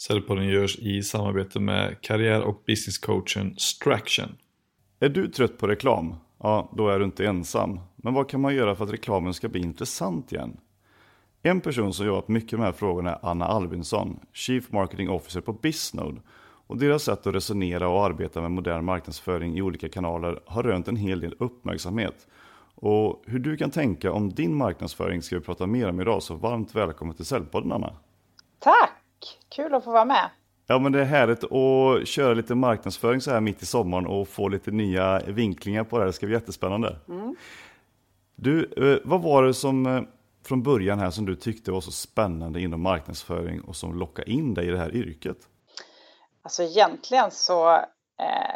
Säljpodden görs i samarbete med karriär och businesscoachen Straction. Är du trött på reklam? Ja, då är du inte ensam. Men vad kan man göra för att reklamen ska bli intressant igen? En person som jobbat mycket med de här frågorna är Anna Albinsson, Chief Marketing Officer på Bisnode. Och deras sätt att resonera och arbeta med modern marknadsföring i olika kanaler har rönt en hel del uppmärksamhet. Och hur du kan tänka om din marknadsföring ska vi prata mer om idag, så varmt välkommen till Säljpodden Anna. Tack! Kul att få vara med. Ja men det är härligt att köra lite marknadsföring så här mitt i sommaren och få lite nya vinklingar på det här. Det ska bli jättespännande. Mm. Du, eh, vad var det som eh, från början här som du tyckte var så spännande inom marknadsföring och som lockade in dig i det här yrket? Alltså egentligen så eh,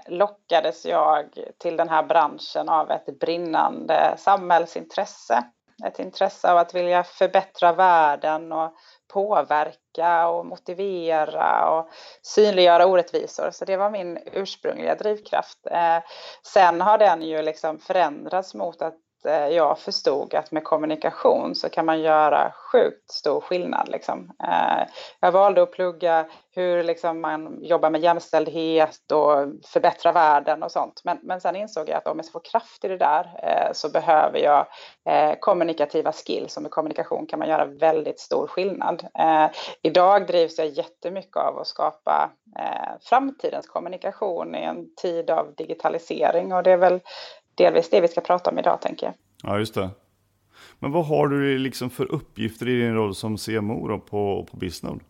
lockades jag till den här branschen av ett brinnande samhällsintresse. Ett intresse av att vilja förbättra världen och påverka och motivera och synliggöra orättvisor. Så det var min ursprungliga drivkraft. Eh, sen har den ju liksom förändrats mot att Eh, jag förstod att med kommunikation så kan man göra sjukt stor skillnad. Liksom. Eh, jag valde att plugga hur liksom man jobbar med jämställdhet och förbättra världen och sånt. Men, men sen insåg jag att om jag ska få kraft i det där eh, så behöver jag eh, kommunikativa skills och med kommunikation kan man göra väldigt stor skillnad. Eh, idag drivs jag jättemycket av att skapa framtidens kommunikation i en tid av digitalisering och det är väl delvis det vi ska prata om idag tänker jag. Ja, just det. Men vad har du liksom för uppgifter i din roll som CMO då på, på Bisnode?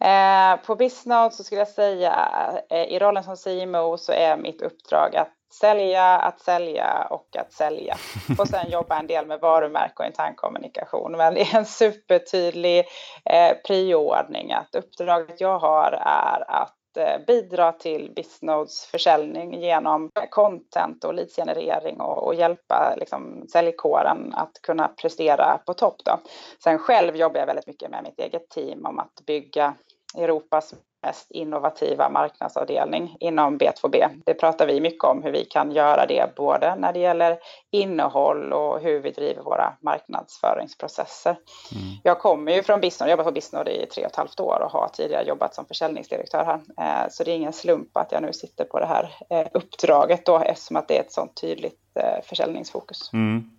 Eh, på Bisnode så skulle jag säga, eh, i rollen som CMO så är mitt uppdrag att sälja, att sälja och att sälja. Och sen jobba en del med varumärke och internkommunikation. Men det är en supertydlig eh, prioordning att uppdraget jag har är att Eh, bidra till Bisnodes försäljning genom content och leadsgenerering och, och hjälpa liksom, säljkåren att kunna prestera på topp. Då. Sen själv jobbar jag väldigt mycket med mitt eget team om att bygga Europas mest innovativa marknadsavdelning inom B2B. Det pratar vi mycket om hur vi kan göra det både när det gäller innehåll och hur vi driver våra marknadsföringsprocesser. Mm. Jag kommer ju från Bisnode, jobbat på Bisnode i tre och ett halvt år och har tidigare jobbat som försäljningsdirektör här. Eh, så det är ingen slump att jag nu sitter på det här eh, uppdraget då eftersom att det är ett sånt tydligt eh, försäljningsfokus. Mm.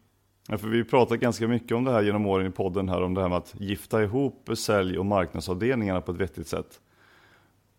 Ja, för vi har pratat ganska mycket om det här genom åren i podden här om det här med att gifta ihop sälj och marknadsavdelningarna på ett vettigt sätt.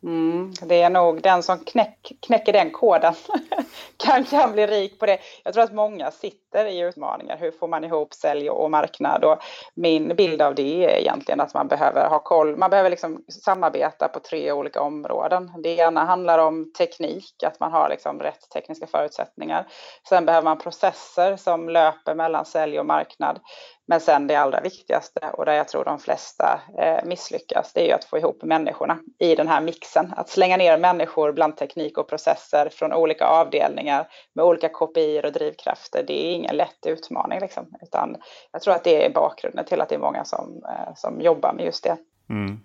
Mm, det är nog den som knäck, knäcker den koden kan, kan bli rik på det. Jag tror att många sitter i utmaningar. Hur får man ihop sälj och marknad? Och min bild av det är egentligen att man behöver ha koll. Man behöver liksom samarbeta på tre olika områden. Det ena handlar om teknik, att man har liksom rätt tekniska förutsättningar. Sen behöver man processer som löper mellan sälj och marknad. Men sen det allra viktigaste och där jag tror de flesta eh, misslyckas, det är ju att få ihop människorna i den här mixen. Att slänga ner människor bland teknik och processer från olika avdelningar med olika KPI och drivkrafter, det är ingen lätt utmaning. Liksom. Utan jag tror att det är bakgrunden till att det är många som, eh, som jobbar med just det. Mm.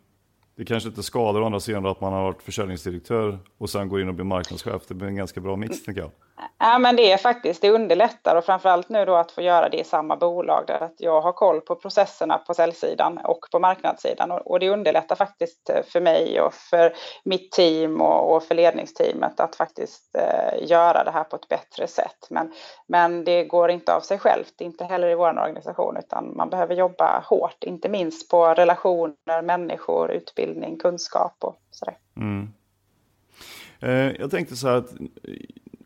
Det kanske inte skadar å andra sidan att man har varit försäljningsdirektör och sen går in och blir marknadschef. Det blir en ganska bra mix, tänker jag. Ja, men det är faktiskt, det underlättar och framförallt nu då att få göra det i samma bolag där att jag har koll på processerna på säljsidan och på marknadssidan och, det underlättar faktiskt eh, för mig och för mitt team och, för ledningsteamet att faktiskt eh, göra det här på ett bättre sätt. Men, men det går inte av sig självt, inte heller i vår organisation utan man behöver jobba hårt, inte minst på relationer, människor, utbildning, kunskap och sådär. Mm. Eh, jag tänkte så här att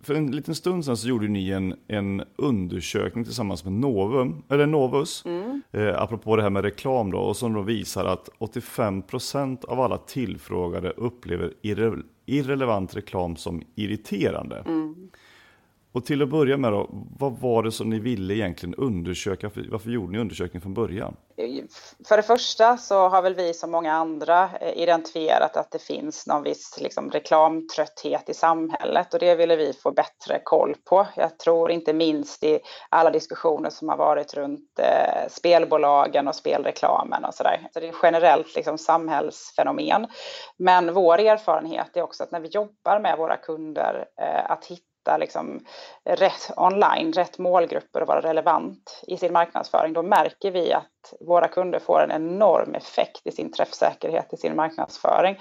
för en liten stund sedan så gjorde ni en, en undersökning tillsammans med Novum, eller Novus, mm. eh, apropå det här med reklam då, och som då visar att 85% av alla tillfrågade upplever irre, irrelevant reklam som irriterande. Mm. Och till att börja med då, vad var det som ni ville egentligen undersöka? Varför gjorde ni undersökningen från början? Eh, för det första så har väl vi som många andra eh, identifierat att det finns någon viss liksom, reklamtrötthet i samhället och det ville vi få bättre koll på. Jag tror inte minst i alla diskussioner som har varit runt eh, spelbolagen och spelreklamen och sådär. Så det är generellt liksom, samhällsfenomen. Men vår erfarenhet är också att när vi jobbar med våra kunder att hitta hitta liksom rätt online, rätt målgrupper och vara relevant i sin marknadsföring, då märker vi att våra kunder får en enorm effekt i sin träffsäkerhet i sin marknadsföring.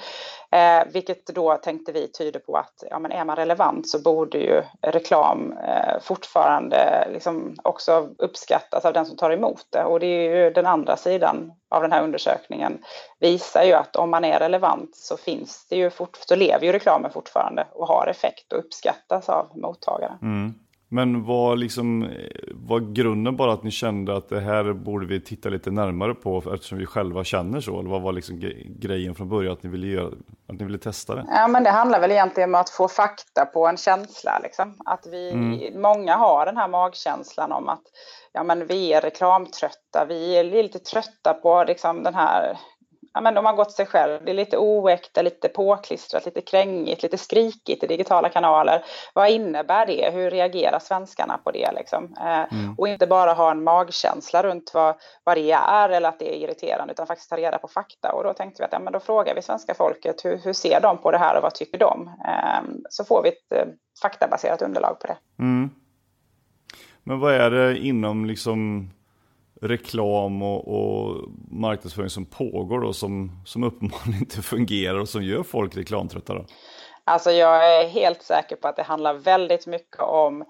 Eh, vilket då tänkte vi tyder på att ja, men är man relevant så borde ju reklam eh, fortfarande liksom också uppskattas av den som tar emot det. Och det är ju den andra sidan av den här undersökningen visar ju att om man är relevant så finns det ju fort, så lever ju reklamen fortfarande och har effekt och uppskattas av mottagaren. Mm. Men var, liksom, var grunden bara att ni kände att det här borde vi titta lite närmare på eftersom vi själva känner så? Eller vad var liksom grejen från början att ni ville, göra, att ni ville testa det? Ja, men det handlar väl egentligen om att få fakta på en känsla. Liksom. Att vi, mm. Många har den här magkänslan om att ja, men vi är reklamtrötta. Vi är lite trötta på liksom, den här ja, men de har gått sig själv. Det är lite oäkta, lite påklistrat, lite krängigt, lite skrikigt i digitala kanaler. Vad innebär det? Hur reagerar svenskarna på det? Liksom? Eh, mm. Och inte bara ha en magkänsla runt vad, vad det är eller att det är irriterande, utan faktiskt ta reda på fakta. Och då tänkte vi att ja, men då frågar vi svenska folket, hur, hur ser de på det här och vad tycker de? Eh, så får vi ett eh, faktabaserat underlag på det. Mm. Men vad är det inom liksom reklam och, och marknadsföring som pågår då som, som uppenbarligen inte fungerar och som gör folk reklamtrötta? Då? Alltså jag är helt säker på att det handlar väldigt mycket om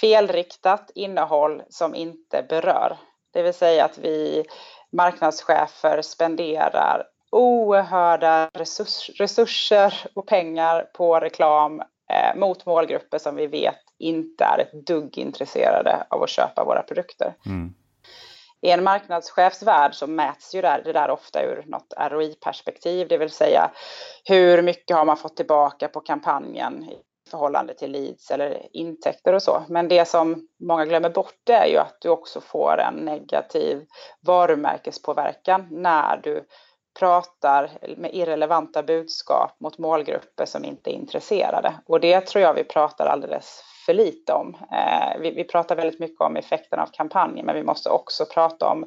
felriktat innehåll som inte berör. Det vill säga att vi marknadschefer spenderar oerhörda resurs, resurser och pengar på reklam eh, mot målgrupper som vi vet inte är ett dugg intresserade av att köpa våra produkter. Mm. I en marknadschefsvärld så mäts ju det där ofta ur något ROI-perspektiv, det vill säga hur mycket har man fått tillbaka på kampanjen i förhållande till leads eller intäkter och så. Men det som många glömmer bort är ju att du också får en negativ varumärkespåverkan när du pratar med irrelevanta budskap mot målgrupper som inte är intresserade. Och det tror jag vi pratar alldeles för lite om. Eh, vi, vi, pratar väldigt mycket om effekten av kampanjen, men vi måste också prata om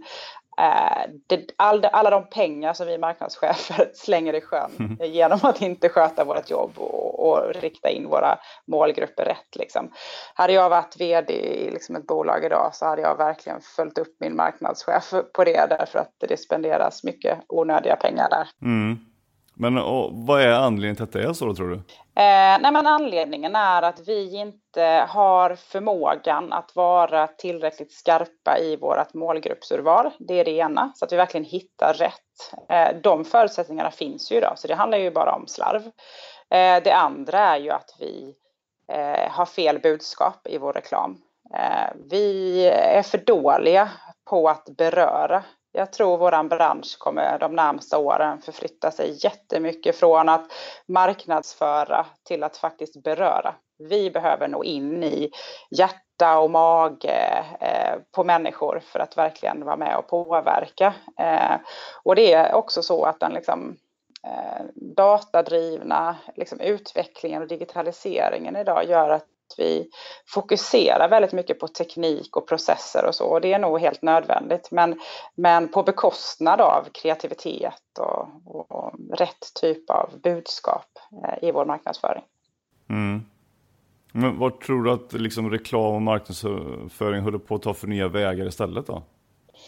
eh, det, all, alla de pengar som vi marknadschefer slänger i sjön mm. genom att inte sköta vårt jobb och, och, rikta in våra målgrupper rätt. Liksom. Hade jag varit vd i liksom ett bolag idag så hade jag verkligen följt upp min marknadschef på det därför att det spenderas mycket onödiga pengar där. Mm. Men och, vad är anledningen till att det är så då, tror du? Eh, nej, men anledningen är att vi inte har förmågan att vara tillräckligt skarpa i vårt målgruppsurval. Det är det ena, så att vi verkligen hittar rätt. Eh, de förutsättningarna finns ju idag, så det handlar ju bara om slarv. Eh, det andra är ju att vi eh, har fel budskap i vår reklam. Eh, vi är för dåliga på att beröra jag tror vår bransch kommer de närmsta åren förflytta sig jättemycket från att marknadsföra till att faktiskt beröra. Vi behöver nå in i hjärta och mage eh, på människor för att verkligen vara med och påverka. Eh, och det är också så att den liksom, eh, datadrivna liksom, utvecklingen och digitaliseringen idag gör att vi fokuserar väldigt mycket på teknik och processer och så. Och det är nog helt nödvändigt. Men, men på bekostnad av kreativitet och, och rätt typ av budskap eh, i vår marknadsföring. Mm. Men vad tror du att liksom reklam och marknadsföring håller på att ta för nya vägar istället då?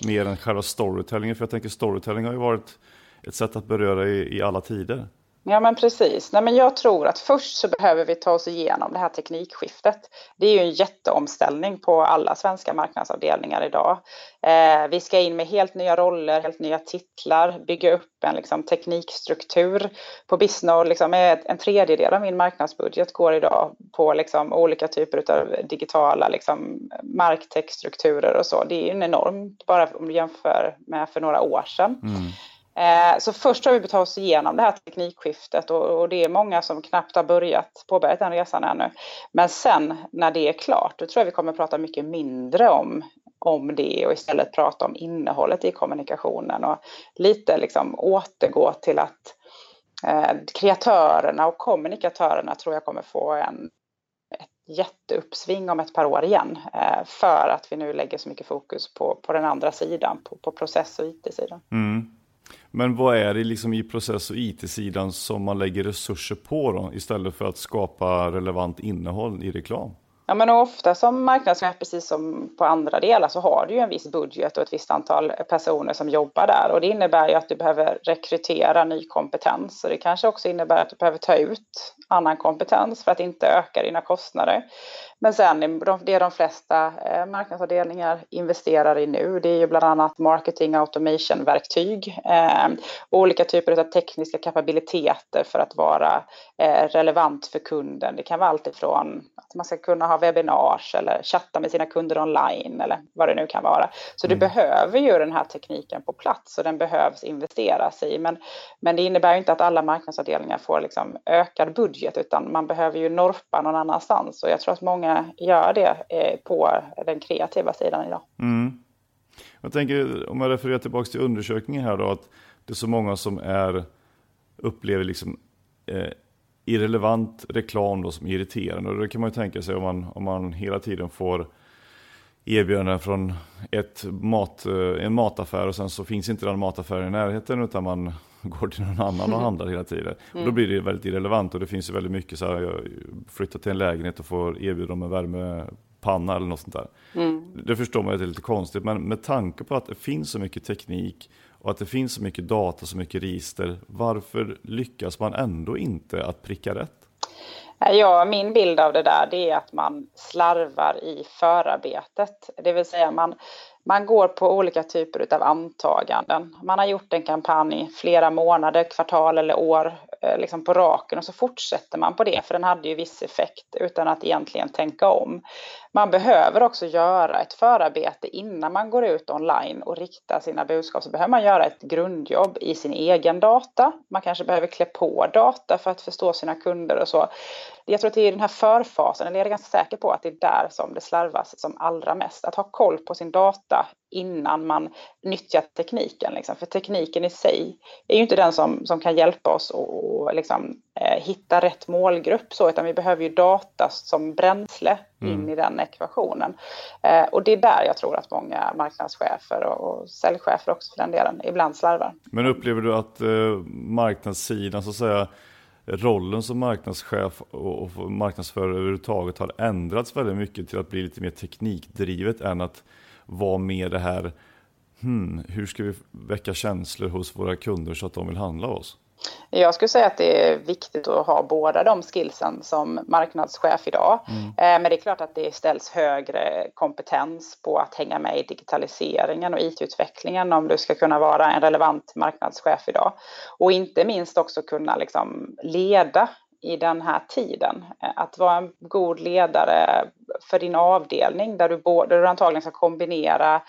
Mer än själva storytellingen, för jag tänker storytelling har ju varit ett sätt att beröra i, i alla tider. Ja men precis. Nej, men jag tror att först så behöver vi ta oss igenom det här teknikskiftet. Det är ju en jätteomställning på alla svenska marknadsavdelningar idag. Eh, vi ska in med helt nya roller, helt nya titlar, bygga upp en liksom, teknikstruktur. På Bisnode, liksom, eh, en tredjedel av min marknadsbudget går idag på liksom, olika typer av digitala liksom, marktechstrukturer och så. Det är ju en enormt, bara om du jämför med för några år sedan. Mm. Eh, så först har vi betalat oss igenom det här teknikskiftet och, det är många som knappt har börjat påbörjat den resan ännu. Men sen när det är klart, då tror jag vi kommer prata mycket mindre om, om det och istället prata om innehållet i kommunikationen och lite liksom återgå till att eh, kreatörerna och kommunikatörerna tror jag kommer få en ett jätteuppsving om ett par år igen eh, för att vi nu lägger så mycket fokus på, på den andra sidan, på, på process och IT-sidan. Mm. Men vad är det liksom i process och IT-sidan som man lägger resurser på då, istället för att skapa relevant innehåll i reklam? Ja, men ofta som marknadschef, precis som på andra delar, så har du ju en viss budget och ett visst antal personer som jobbar där. Och det innebär ju att du behöver rekrytera ny kompetens. Och det kanske också innebär att du behöver ta ut annan kompetens för att inte öka dina kostnader. Men sen det de flesta eh, marknadsavdelningar investerar i nu, det är ju bland annat marketing automation-verktyg, eh, olika typer av tekniska kapabiliteter för att vara eh, relevant för kunden. Det kan vara allt ifrån att man ska kunna ha webbinars eller chatta med sina kunder online eller vad det nu kan vara. Så du mm. behöver ju den här tekniken på plats och den behövs investeras i. Men, men det innebär inte att alla marknadsavdelningar får liksom ökad budget utan man behöver ju norpa någon annanstans och jag tror att många gör det eh, på den kreativa sidan idag. Mm. Jag tänker, om jag refererar tillbaka till undersökningen här då, att det är så många som är, upplever liksom eh, irrelevant reklam då som irriterande. Och det kan man ju tänka sig om man, om man hela tiden får erbjudanden från ett mat, eh, en mataffär och sen så finns inte den mataffären i närheten utan man går till någon annan och handlar hela tiden. Mm. Och då mm. blir det väldigt irrelevant och det finns ju väldigt mycket så här, jag flyttar till en lägenhet och får erbjuda om en värmepanna eller något sånt där. Mm. Det förstår man att det är lite konstigt men med tanke på att det finns så mycket teknik och att det finns så mycket data, så mycket register, varför lyckas man ändå inte att pricka rätt? Ja, min bild av det där det är att man slarvar i förarbetet. Det vill säga man, man går på olika typer av antaganden. Man har gjort en kampanj flera månader, kvartal eller år Eh, liksom på raken och så fortsätter man på det för den hade ju viss effekt utan att egentligen tänka om. Man behöver också göra ett förarbete innan man går ut online och riktar sina budskap. Så behöver man göra ett grundjobb i sin egen data. Man kanske behöver klä på data för att förstå sina kunder och så. Jag tror att det är den här förfasen, eller jag är ganska säker på att det är där som det slarvas som allra mest. Att ha koll på sin data innan man nyttjar tekniken. Liksom. För tekniken i sig är ju inte den som, som kan hjälpa oss att liksom, eh, hitta rätt målgrupp, så, utan vi behöver ju data som bränsle mm. in i den ekvationen. Eh, och det är där jag tror att många marknadschefer och, och säljchefer också för den delen ibland slarvar. Men upplever du att eh, marknadssidan så att säga rollen som marknadschef och marknadsförare överhuvudtaget har ändrats väldigt mycket till att bli lite mer teknikdrivet än att vara med det här, hmm, hur ska vi väcka känslor hos våra kunder så att de vill handla oss? Jag skulle säga att det är viktigt att ha båda de skillsen som marknadschef idag. Mm. Eh, men det är klart att det ställs högre kompetens på att hänga med i digitaliseringen och IT-utvecklingen om du ska kunna vara en relevant marknadschef idag. Och inte minst också kunna liksom leda i den här tiden. Eh, att vara en god ledare för din avdelning där du, både, där du antagligen ska kombinera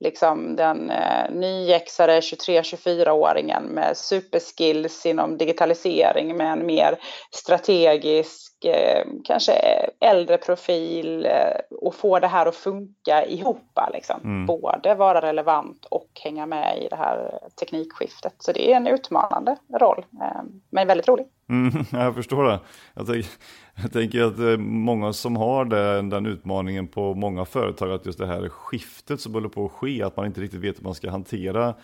liksom den eh, nyexade 23-24-åringen med superskills inom digitalisering med en mer strategisk, eh, kanske äldre profil eh, och få det här att funka ihop. Liksom. Mm. Både vara relevant och hänga med i det här teknikskiftet. Så det är en utmanande roll, eh, men väldigt rolig. Mm, jag förstår det. Jag tänker, jag tänker att det många som har den, den utmaningen på många företag, att just det här skiftet som håller på att ske, att man inte riktigt vet hur man ska hantera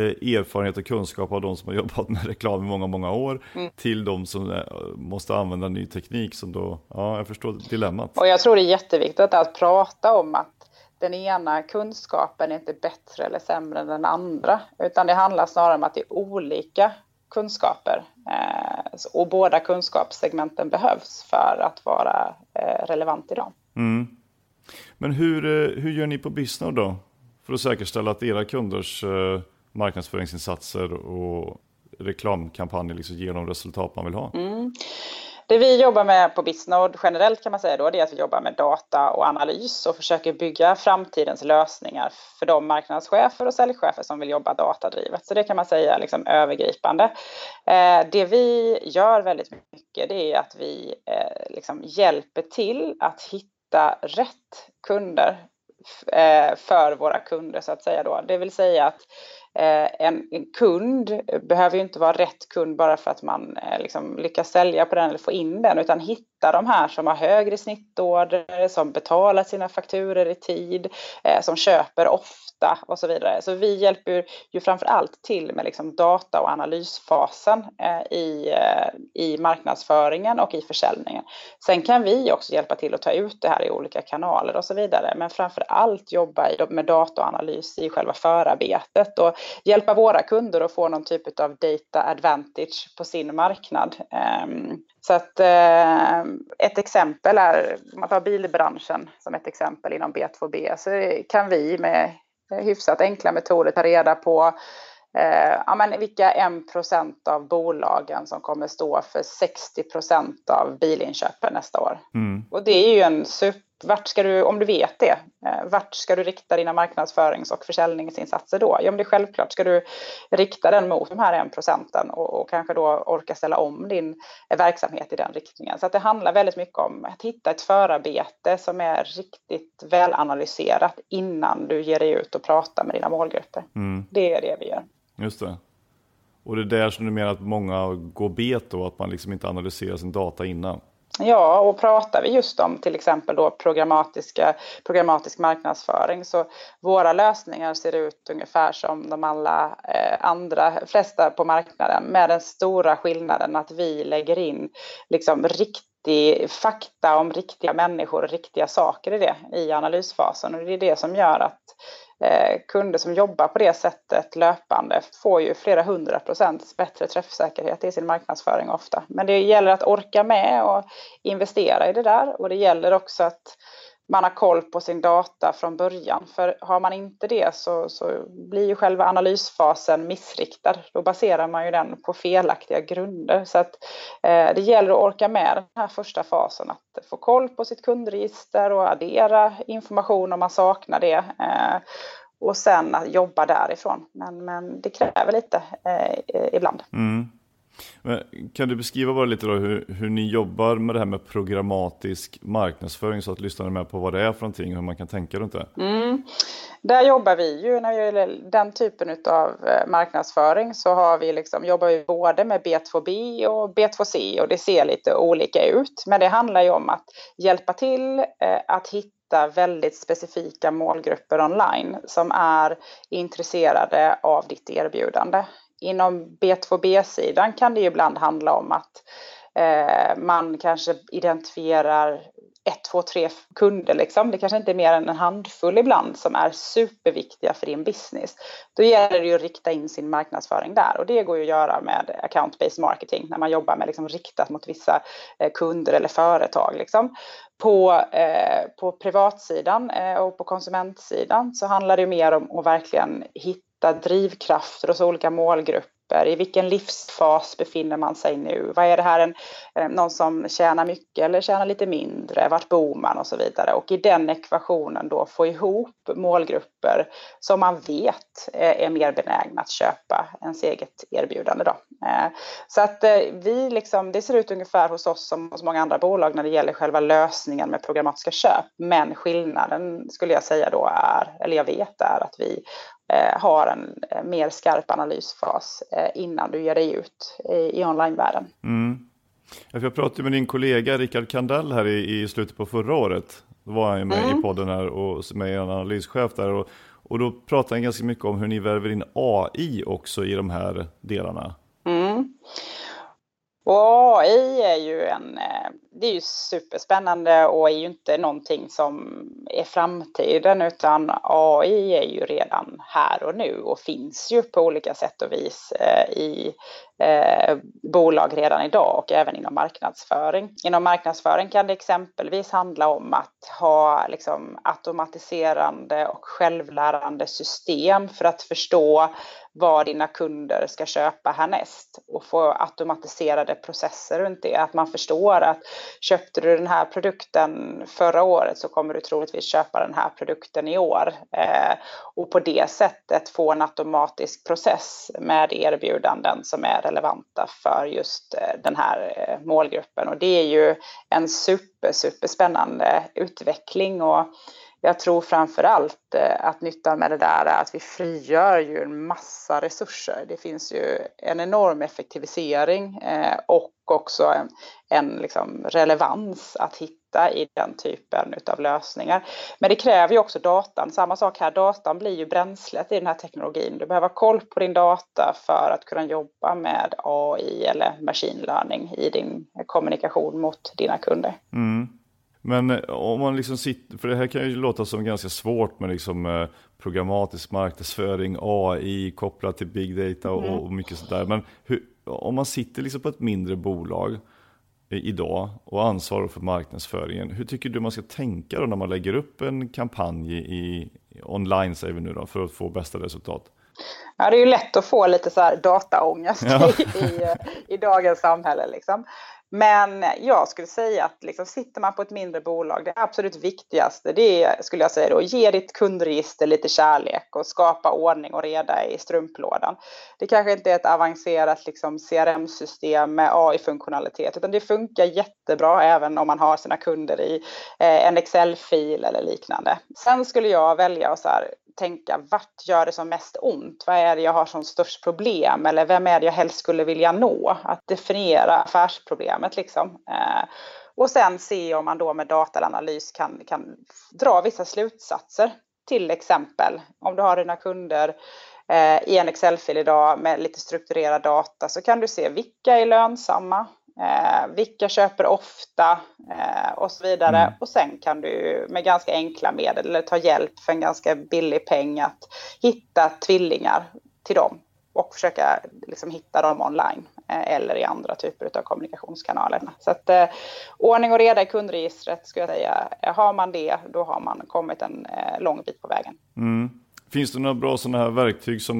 erfarenhet och kunskap av de som har jobbat med reklam i många, många år mm. till de som eh, måste använda ny teknik som då, ja, jag förstår dilemmat. Och jag tror det är jätteviktigt att prata om att den ena kunskapen är inte bättre eller sämre än den andra, utan det handlar snarare om att det är olika kunskaper. Eh, och båda kunskapssegmenten behövs för att vara eh, relevant idag. Mm. Men hur, eh, hur gör ni på Bisnode då? För att säkerställa att era kunders marknadsföringsinsatser och reklamkampanjer liksom ger de resultat man vill ha? Mm. Det vi jobbar med på Bisnode generellt kan man säga då, det är att vi jobbar med data och analys och försöker bygga framtidens lösningar för de marknadschefer och säljchefer som vill jobba datadrivet. Så det kan man säga liksom övergripande. Eh, det vi gör väldigt mycket det är att vi eh, liksom hjälper till att hitta rätt kunder eh, för våra kunder så att säga då. Det vill säga att Eh, en, en, kund behöver ju inte vara rätt kund bara för att man eh, liksom lyckas sälja på den eller få in den, utan hitta hitta de här som har högre snittorder, som betalar sina fakturer i tid, eh, som köper ofta och så vidare. Så vi hjälper ju framför allt till med liksom data och analysfasen eh, i, eh, i marknadsföringen och i försäljningen. Sen kan vi också hjälpa till att ta ut det här i olika kanaler och så vidare, men framför allt jobba med data och analys i själva förarbetet och hjälpa våra kunder att få någon typ av data advantage på sin marknad. Ehm, så att eh, ett exempel är, om man tar bilbranschen som ett exempel inom B2B, så kan vi med hyfsat enkla metoder ta reda på eh, ja, men vilka 1 av bolagen som kommer stå för 60% av bilinköpen nästa år. Mm. Och det är ju en super vart ska du, om du vet det, eh, vart ska du rikta dina marknadsförings och försäljningsinsatser då? Ja, men det är självklart ska du rikta den mot de här en procenten och, och, kanske då orka ställa om din verksamhet i den riktningen. Så att det handlar väldigt mycket om att hitta ett förarbete som är riktigt välanalyserat innan du ger dig ut och pratar med dina målgrupper. Mm. Det är det vi gör. Just det. Och det är där som du menar att många går bet då, att man liksom inte analyserar sin data innan? Ja, och pratar vi just om till exempel då programmatiska, programmatisk marknadsföring så våra lösningar ser ut ungefär som de alla eh, andra, flesta på marknaden med den stora skillnaden att vi lägger in liksom riktig fakta om riktiga människor och riktiga saker i det i analysfasen. Och det är det som gör att Eh, Eh, kunder som jobbar på det sättet löpande får ju flera hundra procents bättre träffsäkerhet i sin marknadsföring ofta. Men det gäller att orka med och investera i det där och det gäller också att man har koll på sin data från början. För har man inte det så, så blir ju själva analysfasen missriktad. Då baserar man ju den på felaktiga grunder. Så att eh, det gäller att orka med den här första fasen. Att få koll på sitt kundregister och addera information om man saknar det. Eh, och sen att jobba därifrån. Men, men det kräver lite eh, ibland. Mm. Kan du beskriva bara lite då hur, hur ni jobbar med det här med programmatisk marknadsföring så att lyssnarna är med på vad det är för någonting och hur man kan tänka runt det? Mm. Där jobbar vi ju när det gäller den typen av eh, marknadsföring så har vi liksom, jobbar vi både med B2B och B2C och det ser lite olika ut. Men det handlar ju om att hjälpa till eh, att hitta väldigt specifika målgrupper online som är intresserade av ditt erbjudande inom B2B-sidan kan det ju ibland handla om att eh, man kanske identifierar ett, två, tre kunder. Liksom. Det kanske inte är mer än en handfull ibland som är superviktiga för din business. Då gäller det ju att rikta in sin marknadsföring där och det går ju att göra med account-based marketing när man jobbar med liksom riktat mot vissa eh, kunder eller företag. Liksom. På, eh, på privatsidan eh, och på konsumentsidan så handlar det mer om att verkligen hitta drivkrafter hos olika målgrupper i vilken livsfas befinner man sig nu? Vad är det här, en, eh, någon som tjänar mycket eller tjänar lite mindre? Vart bor man och så vidare? Och i den ekvationen då få ihop målgrupper som man vet eh, är mer benägna att köpa ens eget erbjudande. Då. Eh, så att vi liksom, det ser ut ungefär hos oss som hos många andra bolag när det gäller själva lösningen med programmatiska köp. Men skillnaden skulle jag säga då är, eller jag vet är att vi har en eh, mer skarp analysfas eh, innan du ger dig ut i onlinevärlden. Mm. Jag pratade med din kollega Rickard Kandell här i, i slutet på förra året. Då var han med mm. i podden här och med en analyschef där. Och, och då pratade han ganska mycket om hur ni värver in AI också i de här delarna. Mm. Och AI är ju en, eh, det är ju superspännande och är ju inte någonting som är framtiden utan AI är ju redan här och nu och finns ju på olika sätt och vis eh, i eh, bolag redan idag och även inom marknadsföring. Inom marknadsföring kan det exempelvis handla om att ha liksom, automatiserande och självlärande system för att förstå vad dina kunder ska köpa härnäst och få automatiserade processer runt det. Att man förstår att köpte du den här produkten förra året så kommer du troligtvis köpa den här produkten i år. Eh, och på det sättet få en automatisk process med erbjudanden som är relevanta för just eh, den här eh, målgruppen. Och det är ju en super, superspännande utveckling. Och jag tror framför allt eh, att nyttan med det där är att vi frigör ju en massa resurser. Det finns ju en enorm effektivisering eh, och också en, en liksom relevans att hitta i den typen av lösningar. Men det kräver ju också datan. Samma sak här, datan blir ju bränslet i den här teknologin. Du behöver ha koll på din data för att kunna jobba med AI eller machine learning i din kommunikation mot dina kunder. Mm. Men eh, om man liksom sitter, för det här kan ju låta som ganska svårt med liksom eh, programmatisk marknadsföring, AI kopplat till big data och, mm. och mycket sådär. Men hur, om man sitter liksom på ett mindre bolag idag och ansvarar för marknadsföringen, hur tycker du man ska tänka då när man lägger upp en kampanj i online, säger vi nu då, för att få bästa resultat? Ja, det är ju lätt att få lite så här dataångest ja. i, i, i, dagens samhälle. Liksom. Men jag skulle säga att liksom, sitter man på ett mindre bolag, det absolut viktigaste det är, skulle jag säga då, ge ditt kundregister lite kärlek och skapa ordning och reda i strumplådan. Det kanske inte är ett avancerat liksom, CRM-system med AI-funktionalitet, utan det funkar jättebra även om man har sina kunder i eh, en Excel-fil eller liknande. Sen skulle jag välja att så här, tänka vart gör det som mest ont? Vad är det jag har som störst problem? Eller vem är det jag helst skulle vilja nå? Att definiera affärsproblemet liksom. Eh, och sen se om man då med dataanalys kan, kan dra vissa slutsatser. Till exempel om du har dina kunder eh, i en Excel-fil idag med lite strukturerad data så kan du se vilka är lönsamma, Eh, vilka köper ofta eh, och så vidare. Mm. Och sen kan du med ganska enkla medel eller ta hjälp för en ganska billig peng att hitta tvillingar till dem och försöka liksom hitta dem online eh, eller i andra typer av kommunikationskanaler. Så att eh, ordning och reda i kundregistret skulle jag säga. Har man det, då har man kommit en eh, lång bit på vägen. Mm. Finns det några bra sådana här verktyg som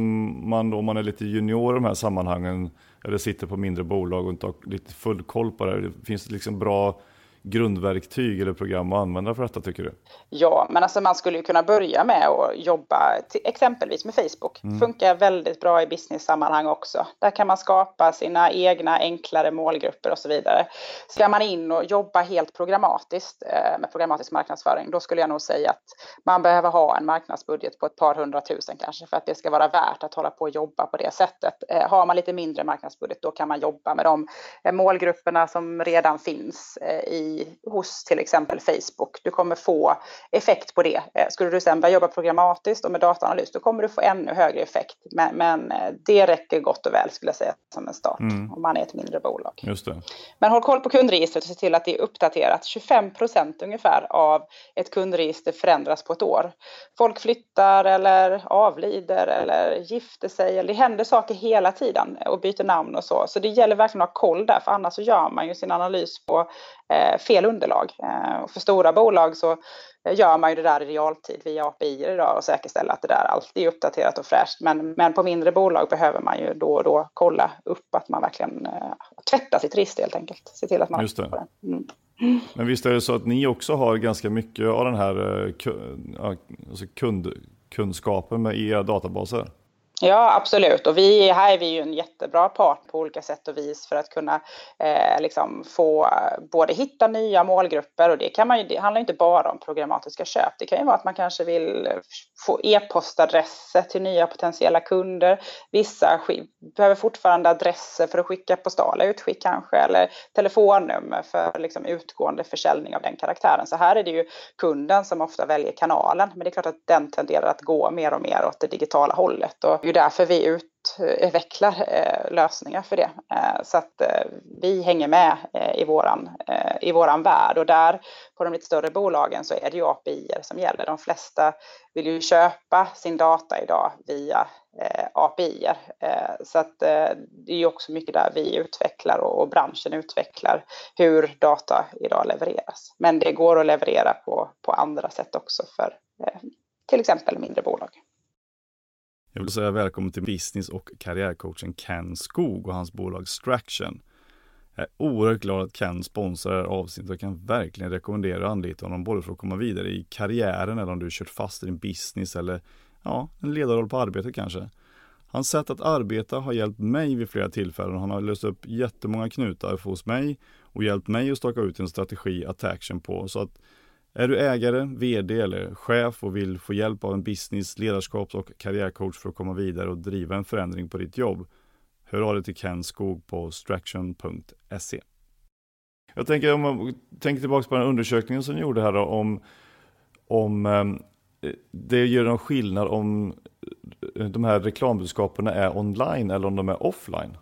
man då, om man är lite junior i de här sammanhangen, eller sitter på mindre bolag och inte har lite full koll på det. Det Finns liksom bra grundverktyg eller program att använda för detta tycker du? Ja, men alltså man skulle ju kunna börja med att jobba till, exempelvis med Facebook. Mm. Funkar väldigt bra i business-sammanhang också. Där kan man skapa sina egna enklare målgrupper och så vidare. Ska man in och jobba helt programmatiskt eh, med programmatisk marknadsföring, då skulle jag nog säga att man behöver ha en marknadsbudget på ett par hundratusen kanske för att det ska vara värt att hålla på och jobba på det sättet. Eh, har man lite mindre marknadsbudget, då kan man jobba med de eh, målgrupperna som redan finns i hos till exempel Facebook. Du kommer få effekt på det. Eh, skulle du sen börja jobba programmatiskt och med dataanalys, då kommer du få ännu högre effekt. Men, men eh, det räcker gott och väl skulle jag säga som en start mm. om man är ett mindre bolag. Just det. Men håll koll på kundregistret och se till att det är uppdaterat. 25 procent ungefär av ett kundregister förändras på ett år. Folk flyttar eller avlider eller gifter sig. Eller det händer saker hela tiden och byter namn och så. Så det gäller verkligen att ha koll där, för annars så gör man ju sin analys på eh, fel underlag. Eh, och för stora bolag så gör man ju det där i realtid via API idag och säkerställer att det där alltid är uppdaterat och fräscht. Men, men på mindre bolag behöver man ju då och då kolla upp att man verkligen eh, tvättar sitt register helt enkelt. Se till att man Just det. det. Mm. Men visst är det så att ni också har ganska mycket av den här eh, alltså kund, kunskapen med era databaser? Ja, absolut. Och vi, här är vi ju en jättebra part på olika sätt och vis för att kunna eh, liksom få eh, både hitta nya målgrupper och det, kan man ju, det handlar ju inte bara om programmatiska köp. Det kan ju vara att man kanske vill eh, få e-postadresser till nya potentiella kunder. Vissa behöver fortfarande adresser för att skicka postala utskick kanske eller telefonnummer för liksom, utgående försäljning av den karaktären. Så här är det ju kunden som ofta väljer kanalen, men det är klart att den tenderar att gå mer och mer åt det digitala hållet. Och det är därför vi utvecklar eh, eh, lösningar för det. Eh, så att vi hänger med i våran, i våran värld och där på de lite större bolagen så är det ju API som gäller. De flesta vill ju köpa sin data idag via API. Så att det är ju också mycket där vi utvecklar och branschen utvecklar hur data idag levereras. Men det går att leverera på, på andra sätt också för till exempel mindre bolag. Jag vill säga välkommen till business och karriärcoachen Ken Skog och hans bolag Straction. Jag är oerhört glad att Ken sponsrar avsnittet och kan verkligen rekommendera att anlita honom både för att komma vidare i karriären eller om du kört fast i din business eller ja, en ledarroll på arbetet kanske. Hans sätt att arbeta har hjälpt mig vid flera tillfällen. Han har löst upp jättemånga knutar hos mig och hjälpt mig att staka ut en strategi att action på så att är du ägare, vd eller chef och vill få hjälp av en business, ledarskaps och karriärcoach för att komma vidare och driva en förändring på ditt jobb? Hör av dig till Ken Skog på straction.se. Jag tänker om man tänker tillbaka på den undersökningen som ni gjorde här då, om, om ehm, det gör någon skillnad om de här reklambudskapen är online eller om de är offline?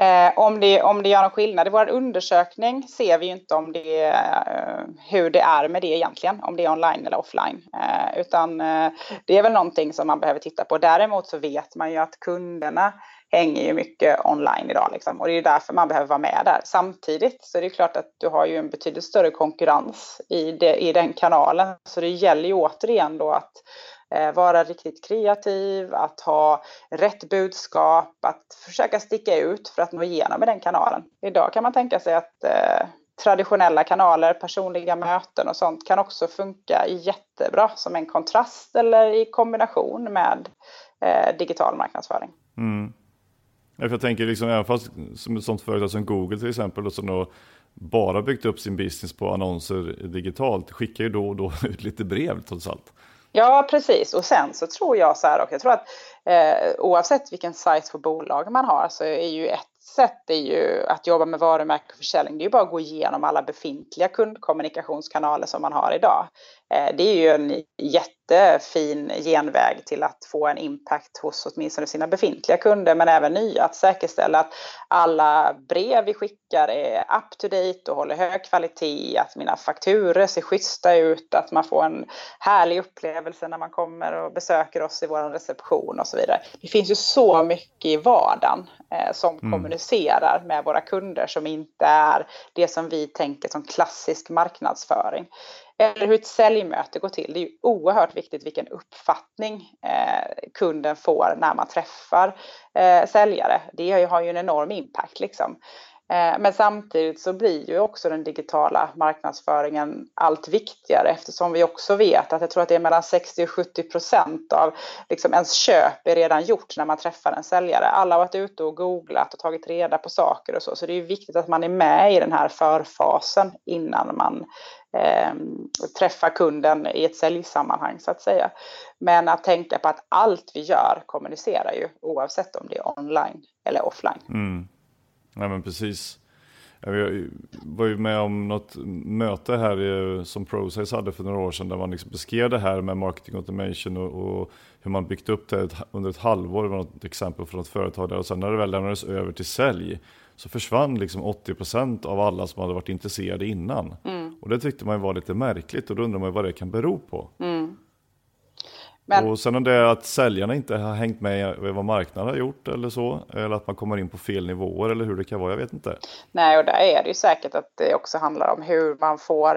Eh, om, det, om det gör någon skillnad i vår undersökning ser vi inte om det, eh, hur det är med det egentligen, om det är online eller offline. Eh, utan eh, det är väl någonting som man behöver titta på. Däremot så vet man ju att kunderna hänger ju mycket online idag liksom, och det är därför man behöver vara med där. Samtidigt så är det klart att du har ju en betydligt större konkurrens i, det, i den kanalen, så det gäller ju återigen då att Eh, vara riktigt kreativ, att ha rätt budskap, att försöka sticka ut för att nå igenom med den kanalen. Idag kan man tänka sig att eh, traditionella kanaler, personliga möten och sånt kan också funka jättebra som en kontrast eller i kombination med eh, digital marknadsföring. Mm. Jag tänker liksom, även fast som ett sånt företag som Google till exempel, som då bara byggt upp sin business på annonser digitalt, skickar ju då och då ut lite brev trots allt. Ja, precis. Och sen så tror jag så här också, jag tror att eh, oavsett vilken size på bolag man har så är ju ett sätt är ju att jobba med varumärke och försäljning. Det är ju bara att gå igenom alla befintliga kundkommunikationskanaler som man har idag. Eh, det är ju en jättefin genväg till att få en impact hos åtminstone sina befintliga kunder men även nya. Att säkerställa att alla brev vi skickar är up to date och håller hög kvalitet, att mina fakturer ser schyssta ut, att man får en härlig upplevelse när man kommer och besöker oss i vår reception och så vidare. Det finns ju så mycket i vardagen som mm. kommunicerar med våra kunder som inte är det som vi tänker som klassisk marknadsföring. Eller hur ett säljmöte går till. Det är ju oerhört viktigt vilken uppfattning eh, kunden får när man träffar eh, säljare. Det har ju en enorm impact liksom. Eh, men samtidigt så blir ju också den digitala marknadsföringen allt viktigare eftersom vi också vet att jag tror att det är mellan 60 och 70 procent av liksom ens köp är redan gjort när man träffar en säljare. Alla har varit ute och googlat och tagit reda på saker och så. Så det är viktigt att man är med i den här förfasen innan man eh, träffar kunden i ett säljsammanhang så att säga. Men att tänka på att allt vi gör kommunicerar ju oavsett om det är online eller offline. Mm. Nej men precis. Jag var ju med om något möte här som Process hade för några år sedan där man liksom beskrev det här med marketing automation och, och hur man byggt upp det under ett halvår. Det var ett exempel från ett företag där och sen när det väl lämnades över till sälj så försvann liksom 80% av alla som hade varit intresserade innan. Mm. Och det tyckte man var lite märkligt och då undrar man vad det kan bero på. Mm. Men... Och sen det att säljarna inte har hängt med vad marknaden har gjort eller så. Eller att man kommer in på fel nivåer eller hur det kan vara, jag vet inte. Nej, och där är det ju säkert att det också handlar om hur man får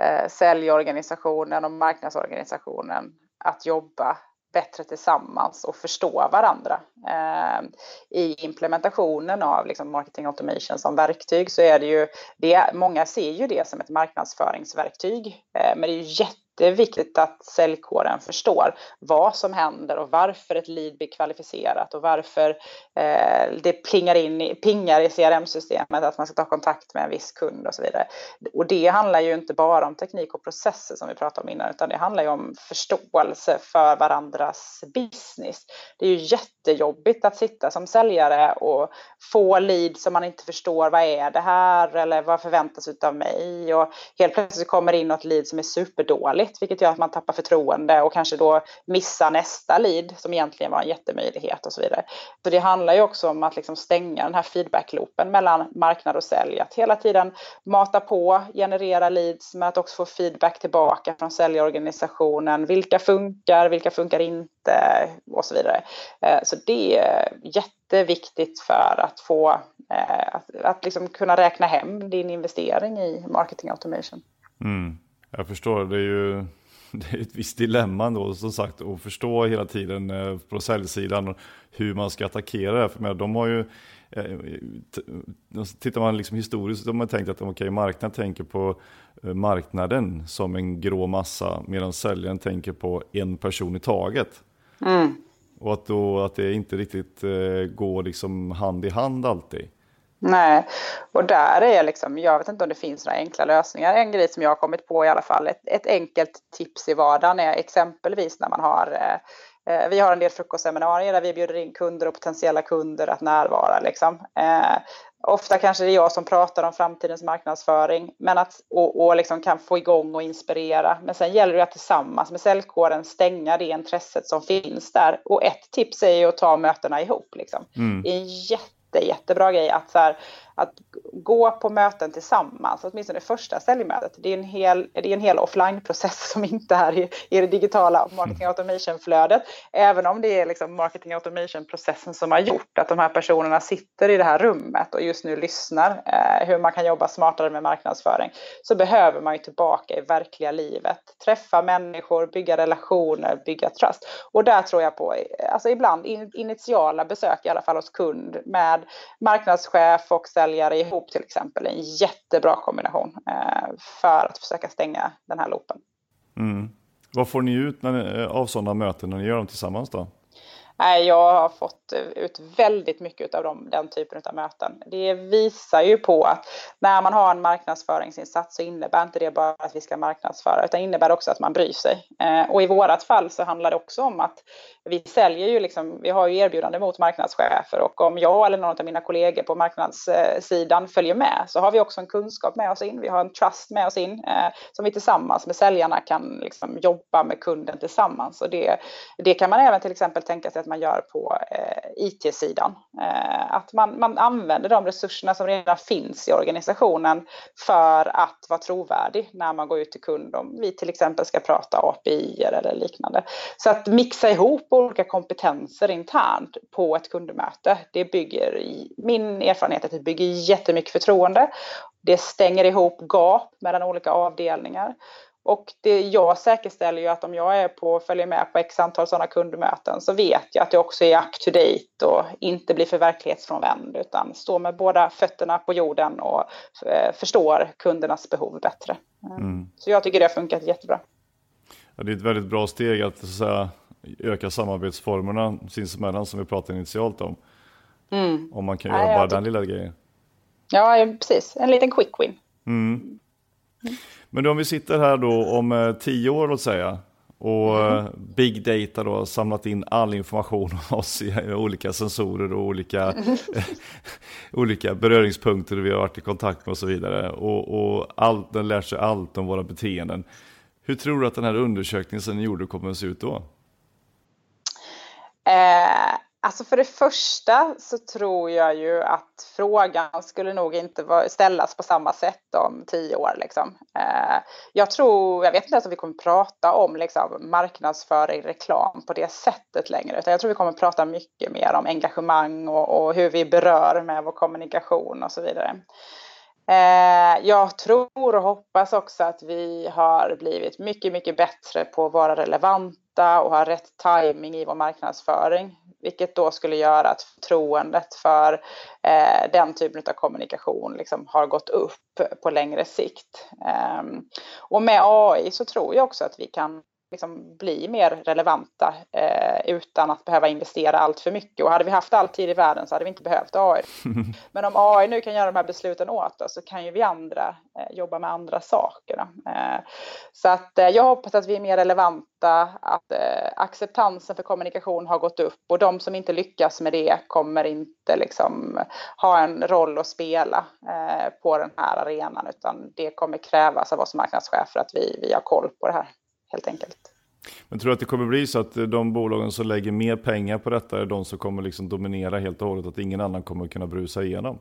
eh, säljorganisationen och marknadsorganisationen att jobba bättre tillsammans och förstå varandra. Eh, I implementationen av liksom, marketing automation som verktyg så är det ju, det, många ser ju det som ett marknadsföringsverktyg, eh, men det är ju jätte det är viktigt att säljkåren förstår vad som händer och varför ett lead blir kvalificerat och varför eh, det plingar in, pingar i CRM-systemet att man ska ta kontakt med en viss kund och så vidare. Och det handlar ju inte bara om teknik och processer som vi pratade om innan, utan det handlar ju om förståelse för varandras business. Det är ju jättejobbigt att sitta som säljare och få lead som man inte förstår, vad är det här eller vad förväntas av mig? Och helt plötsligt kommer det in något lead som är superdåligt dåligt, vilket gör att man tappar förtroende och kanske då missar nästa lead som egentligen var en jättemöjlighet och så vidare. Så det handlar ju också om att liksom stänga den här feedbackloopen mellan marknad och sälj, att hela tiden mata på, generera leads, men att också få feedback tillbaka från säljorganisationen. Vilka funkar, vilka funkar inte och så vidare. Eh, så det är jätteviktigt för att få eh, att, att liksom kunna räkna hem din investering i marketing automation. Mm. Jag förstår, det är ju det är ett visst dilemma då som sagt att förstå hela tiden eh, på säljsidan hur man ska attackera det. För de har ju, eh, tittar man liksom historiskt så har man tänkt att okay, marknaden tänker på eh, marknaden som en grå massa medan säljaren tänker på en person i taget. Mm. Och att, då, att det inte riktigt går liksom hand i hand alltid. Nej, och där är liksom, jag vet inte om det finns några enkla lösningar. En grej som jag har kommit på i alla fall, ett, ett enkelt tips i vardagen är exempelvis när man har eh, eh, vi har en del frukostseminarier där vi bjuder in kunder och potentiella kunder att närvara. Liksom. Eh, ofta kanske det är jag som pratar om framtidens marknadsföring men att, och, och liksom kan få igång och inspirera. Men sen gäller det att tillsammans med säljkåren stänga det intresset som finns där. Och ett tips är ju att ta mötena ihop. Liksom. Mm. Det är en jätte, jättebra grej att så här, att gå på möten tillsammans, åtminstone det första säljmötet. Det är en hel, det är en hel offline-process som inte är i, i det digitala marketing automation-flödet. Även om det är liksom marketing automation-processen som har gjort att de här personerna sitter i det här rummet och just nu lyssnar eh, hur man kan jobba smartare med marknadsföring, så behöver man ju tillbaka i verkliga livet. Träffa människor, bygga relationer, bygga trust. Och där tror jag på, alltså ibland initiala besök i alla fall hos kund med marknadschef och säljare ihop till exempel är en jättebra kombination eh, för att försöka stänga den här loopen. Mm. Vad får ni ut när ni, eh, av sådana möten när ni gör dem tillsammans då? Jag har fått ut väldigt mycket av dem, den typen av möten. Det visar ju på att när man har en marknadsföringsinsats så innebär inte det bara att vi ska marknadsföra utan innebär också att man bryr sig. Eh, och i vårat fall så handlar det också om att vi säljer ju liksom, vi har ju erbjudande mot marknadschefer och om jag eller någon av mina kollegor på marknadssidan följer med så har vi också en kunskap med oss in. Vi har en trust med oss in eh, som vi tillsammans med säljarna kan liksom jobba med kunden tillsammans. Och det, det kan man även till exempel tänka sig att man gör på eh, IT-sidan. Eh, att man, man använder de resurserna som redan finns i organisationen för att vara trovärdig när man går ut till kund om vi till exempel ska prata API eller liknande. Så att mixa ihop olika kompetenser internt på ett kundmöte, det bygger i min erfarenhet att det bygger jättemycket förtroende. Det stänger ihop gap mellan olika avdelningar och det jag säkerställer ju att om jag är på, följer med på x antal sådana kundmöten så vet jag att det också är up to date och inte blir för verklighetsfrånvänd utan står med båda fötterna på jorden och eh, förstår kundernas behov bättre. Mm. Så jag tycker det har funkat jättebra. Ja, det är ett väldigt bra steg att, att öka samarbetsformerna sinsemellan som vi pratade initialt om. Mm. Om man kan göra ja, bara den lilla grejen. Ja, precis. En liten quick win. Mm. Men om vi sitter här då om eh, tio år låt säga och mm. Eh, big data då har samlat in all information om oss i olika sensorer och olika, olika beröringspunkter vi har varit i kontakt med och så vidare. Och, och allt, den lär sig allt om våra beteenden. Hur tror du att den här undersökningen som ni gjorde kommer att se ut då? Eh, Alltså för det första så tror jag ju att frågan skulle nog inte ställas på samma sätt om tio år. Liksom. Eh, jag tror, jag vet inte ens om vi kommer prata om liksom, marknadsföring, reklam på det sättet längre, utan jag tror vi kommer prata mycket mer om engagemang och, och hur vi berör med vår kommunikation och så vidare. Eh, jag tror och hoppas också att vi har blivit mycket, mycket bättre på att vara relevanta och ha rätt timing i vår marknadsföring vilket då skulle göra att förtroendet för eh, den typen av kommunikation liksom har gått upp på längre sikt. Eh, och med AI så tror jag också att vi kan liksom bli mer relevanta eh, utan att behöva investera allt för mycket. Och hade vi haft all tid i världen så hade vi inte behövt AI. Men om AI nu kan göra de här besluten åt oss så kan ju vi andra eh, jobba med andra saker. Eh, så att eh, jag hoppas att vi är mer relevanta, att eh, acceptansen för kommunikation har gått upp och de som inte lyckas med det kommer inte liksom ha en roll att spela eh, på den här arenan utan det kommer krävas av oss marknadschefer att vi, vi har koll på det här helt enkelt. Men tror du att det kommer bli så att de bolagen som lägger mer pengar på detta är de som kommer liksom dominera helt och hållet, att ingen annan kommer kunna brusa igenom?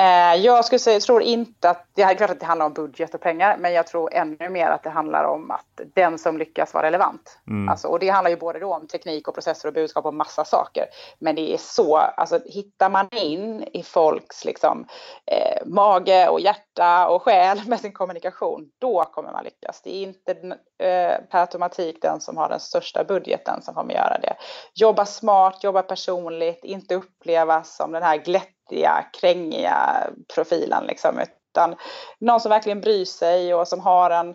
Eh, jag skulle säga, tror inte att, det är klart att det handlar om budget och pengar, men jag tror ännu mer att det handlar om att den som lyckas vara relevant. Mm. Alltså, och det handlar ju både då om teknik och processer och budskap och massa saker. Men det är så, alltså hittar man in i folks liksom, eh, mage och hjärta och själ med sin kommunikation, då kommer man lyckas. Det är inte eh, per automatik den som har den största budgeten som kommer göra det. Jobba smart, jobba personligt, inte upplevas som den här glätt krängiga profilen liksom, utan någon som verkligen bryr sig och som har en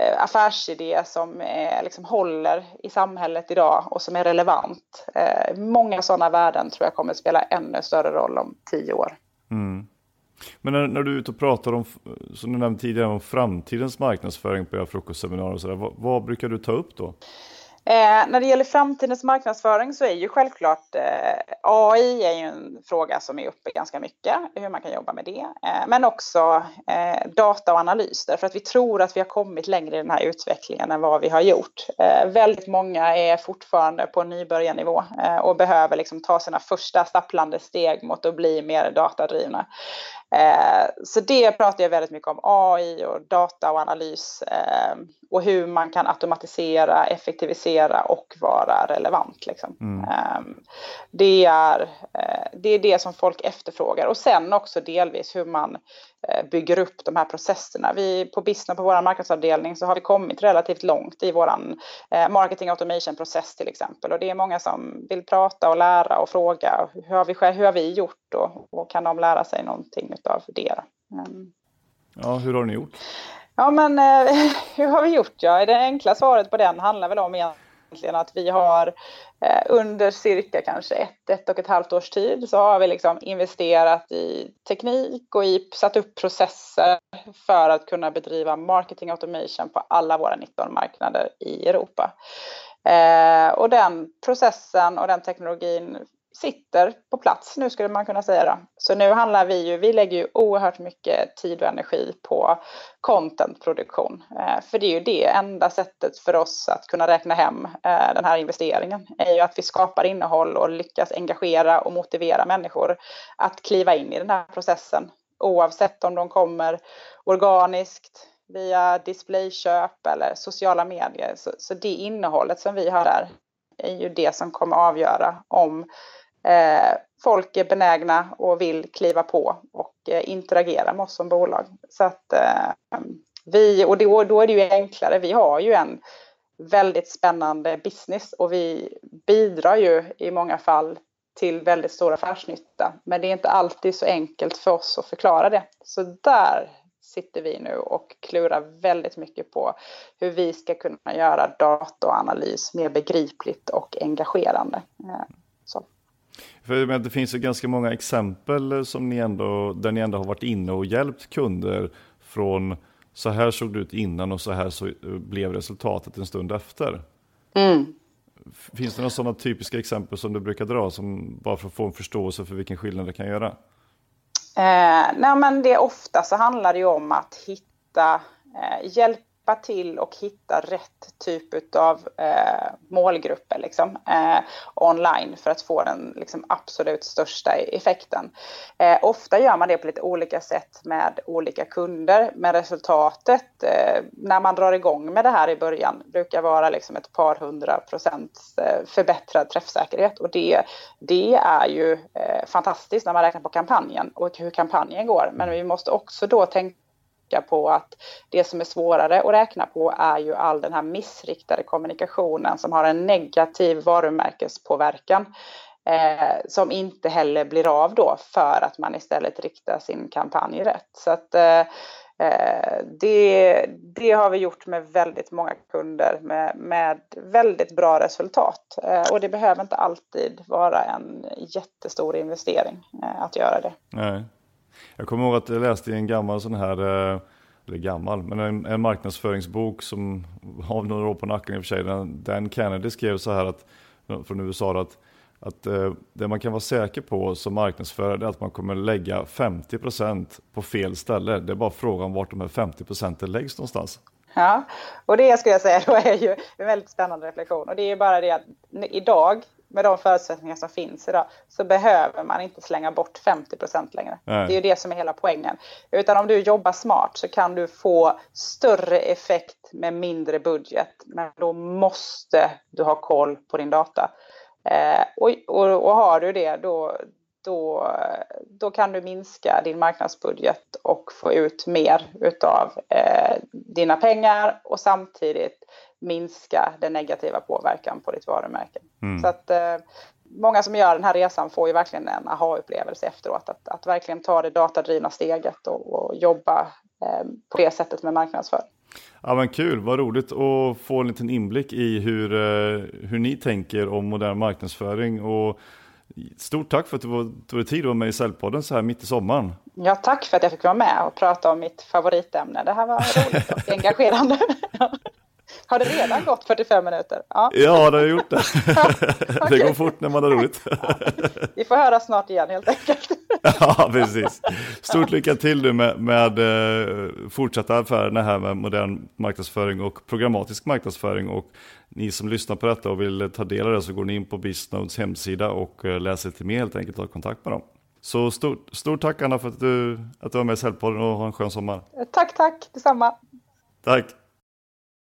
eh, affärsidé som eh, liksom håller i samhället idag och som är relevant. Eh, många sådana värden tror jag kommer att spela ännu större roll om tio år. Mm. Men när, när, du är ute och pratar om, som du nämnde tidigare, om framtidens marknadsföring på era frukostseminarier, vad, vad brukar du ta upp då? Eh, när det gäller framtidens marknadsföring så är ju självklart eh, AI är ju en fråga som är uppe ganska mycket, hur man kan jobba med det. Eh, men också eh, data och analys, därför att vi tror att vi har kommit längre i den här utvecklingen än vad vi har gjort. Eh, väldigt många är fortfarande på nybörjarnivå eh, och behöver liksom ta sina första stapplande steg mot att bli mer datadrivna. Eh, så det pratar jag väldigt mycket om, AI och data och analys eh, och hur man kan automatisera, effektivisera och vara relevant. Liksom. Mm. Eh, det, är, det är det som folk efterfrågar och sen också delvis hur man bygger upp de här processerna. Vi på Business, på vår marknadsavdelning, så har vi kommit relativt långt i vår marketing automation-process till exempel. Och det är många som vill prata och lära och fråga hur har vi, hur har vi gjort och, och kan de lära sig någonting av det. Mm. Ja, hur har ni gjort? Ja, men eh, hur har vi gjort? Ja, det enkla svaret på den handlar väl om egentligen att vi har eh, under cirka kanske ett, ett och ett halvt års tid så har vi liksom investerat i teknik och i, satt upp processer för att kunna bedriva marketing automation på alla våra 19 marknader i Europa. Eh, och den processen och den teknologin sitter på plats nu skulle man kunna säga. Då. Så nu handlar vi ju, vi lägger ju oerhört mycket tid och energi på contentproduktion. Eh, för det är ju det enda sättet för oss att kunna räkna hem eh, den här investeringen. är ju att vi skapar innehåll och lyckas engagera och motivera människor att kliva in i den här processen. Oavsett om de kommer organiskt, via displayköp eller sociala medier. Så, så det innehållet som vi har där är ju det som kommer avgöra om Eh, folk är benägna och vill kliva på och eh, interagera med oss som bolag. Så att eh, vi, och då, då är det ju enklare, vi har ju en väldigt spännande business och vi bidrar ju i många fall till väldigt stor affärsnytta. Men det är inte alltid så enkelt för oss att förklara det. Så där sitter vi nu och klurar väldigt mycket på hur vi ska kunna göra data och analys mer begripligt och engagerande. Eh, så. För det finns ju ganska många exempel som ni ändå, där ni ändå har varit inne och hjälpt kunder från så här såg det ut innan och så här så blev resultatet en stund efter. Mm. Finns det några sådana typiska exempel som du brukar dra, som bara för att få en förståelse för vilken skillnad det kan göra? Eh, nej men det ofta så handlar det ju om att hitta eh, hjälp hjälpa till och hitta rätt typ av eh, målgrupper liksom, eh, online för att få den liksom, absolut största effekten. Eh, ofta gör man det på lite olika sätt med olika kunder, men resultatet eh, när man drar igång med det här i början brukar vara liksom ett par hundra procents eh, förbättrad träffsäkerhet och det, det är ju eh, fantastiskt när man räknar på kampanjen och hur kampanjen går. Men vi måste också då tänka på att det som är svårare att räkna på är ju all den här missriktade kommunikationen som har en negativ varumärkespåverkan eh, som inte heller blir av då för att man istället riktar sin kampanj rätt. Så att, eh, eh det, det, har vi gjort med väldigt många kunder med, med väldigt bra resultat. Eh, och det behöver inte alltid vara en jättestor investering eh, att göra det. Nej. Jag kommer ihåg att jag läste i en gammal sån här, eh, eller gammal, men en, en marknadsföringsbok som har några år på nacken i och för sig. Dan Kennedy skrev så här att, från USA att, att eh, det man kan vara säker på som marknadsförare är att man kommer lägga 50% på fel ställe. Det är bara frågan vart de här 50% läggs någonstans. Ja, och det skulle jag säga då är ju en väldigt spännande reflektion. Och det är ju bara det att idag med de förutsättningar som finns idag så behöver man inte slänga bort 50% längre. Nej. Det är ju det som är hela poängen. Utan om du jobbar smart så kan du få större effekt med mindre budget. Men då måste du ha koll på din data. Eh, och, och, och, har du det då, då, då kan du minska din marknadsbudget och få ut mer utav eh, dina pengar och samtidigt minska den negativa påverkan på ditt varumärke. Mm. Så att, eh, många som gör den här resan får ju verkligen en aha-upplevelse efteråt. Att, att verkligen ta det datadrivna steget och, och jobba eh, på det sättet med marknadsföring. Ja men kul, vad roligt att få en liten inblick i hur, eh, hur ni tänker om modern marknadsföring. Och stort tack för att du tog dig tid att vara med i Säljpodden så här mitt i sommaren. Ja, tack för att jag fick vara med och prata om mitt favoritämne. Det här var roligt och engagerande. Har det redan gått 45 minuter? Ja, ja det har gjort det. det går fort när man har roligt. Vi får höra snart igen helt enkelt. ja, precis. Stort lycka till nu med, med uh, fortsatta affärerna här med modern marknadsföring och programmatisk marknadsföring. Och ni som lyssnar på detta och vill ta del av det så går ni in på Bisnodes hemsida och uh, läser lite mer helt enkelt och har kontakt med dem. Så stort, stort tack Anna för att du, att du var med i Säljpodden och ha en skön sommar. Tack, tack, detsamma. Tack.